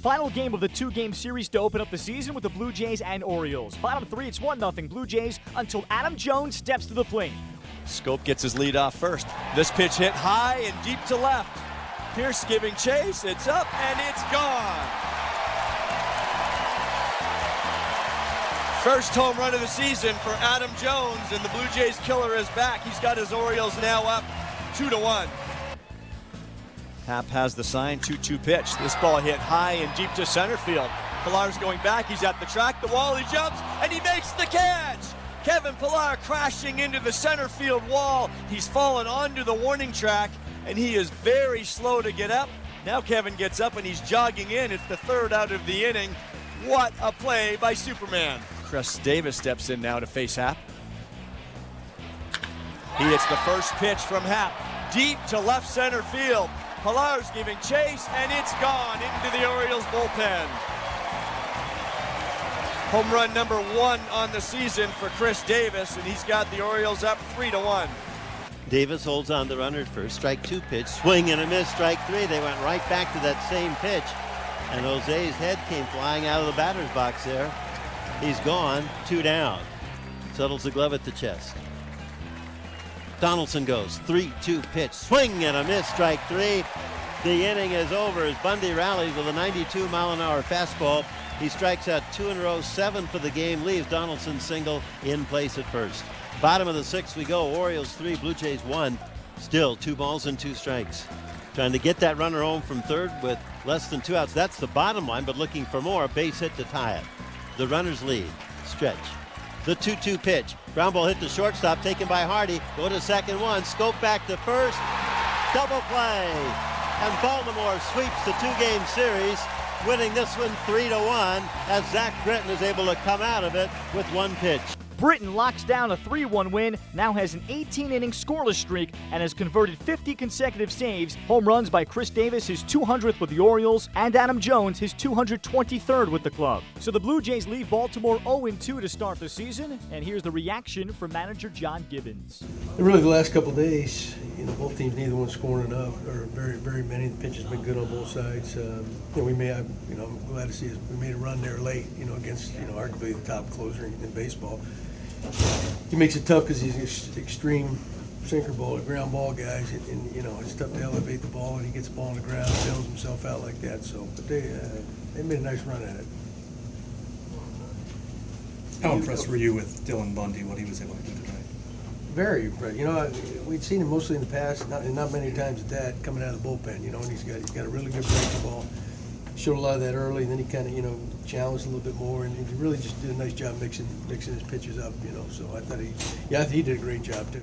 Final game of the two-game series to open up the season with the Blue Jays and Orioles. Bottom three, it's 1-0 Blue Jays until Adam Jones steps to the plate. Schoop gets his lead off first. This pitch hit high and deep to left. Pearce giving chase. It's up and it's gone. First home run of the season for Adam Jones, and the Blue Jays killer is back. He's got his Orioles now up two to one. Happ has the sign, 2-2 pitch. This ball hit high and deep to center field. Pillar's going back, he's at the track, the wall, he jumps, and he makes the catch! Kevin Pillar crashing into the center field wall. He's fallen onto the warning track, and he is very slow to get up. Now Kevin gets up and he's jogging in. It's the third out of the inning. What a play by Superman. Chris Davis steps in now to face Happ. He hits the first pitch from Happ, deep to left center field. Pillar's giving chase, and it's gone into the Orioles bullpen. Home run number one on the season for Chris Davis, and he's got the Orioles up three to one. Davis holds on the runner for strike two pitch, swing and a miss, strike three. They went right back to that same pitch, and Jose's head came flying out of the batter's box there. He's gone, two down. Settles the glove at the chest. Donaldson goes 3 2 pitch, swing and a miss, strike three. The inning is over as Bundy rallies with a 92 mile an hour fastball. He strikes out two in a row, seven for the game, leaves Donaldson single in place at first. Bottom of the sixth we go. Orioles three, Blue Jays one. Still two balls and two strikes. Trying to get that runner home from third with less than two outs. That's the bottom line, but looking for more. Base hit to tie it. The runner's lead. Stretch. The 2 2 pitch. Ground ball hit the shortstop, taken by Hardy. Go to second one. Schoop back to first. Double play. And Baltimore sweeps the two game series, winning this one 3 to 1 as Zach Britton is able to come out of it with one pitch. Britton locks down a 3 1 win, now has an 18 inning scoreless streak, and has converted 50 consecutive saves. Home runs by Chris Davis, his 200th with the Orioles, and Adam Jones, his 223rd with the club. So the Blue Jays leave Baltimore 0 2 to start the season, and here's the reaction from manager John Gibbons. Really, the last couple days, you know, both teams, neither one scoring enough, or very, very many. The pitch has been good on both sides. Um, you know, we may have, you know, I'm glad to see us. We made a run there late, you know, against, you know, arguably the top closer in, in baseball he makes it tough because he's an extreme sinker ball, ground ball guys, and, and, you know it's tough to elevate the ball, and he gets the ball on the ground, bails himself out like that. So, but they uh, they made a nice run at it. How impressed were you with Dylan Bundy, what he was able to do tonight? Very impressed. You know, we'd seen him mostly in the past, not, not many times at that, coming out of the bullpen. You know, and he's got he's got a really good breaking ball showed a lot of that early, and then he kind of, you know, challenged a little bit more, and he really just did a nice job mixing mixing his pitches up, you know. So I thought he, yeah, I think he did a great job too.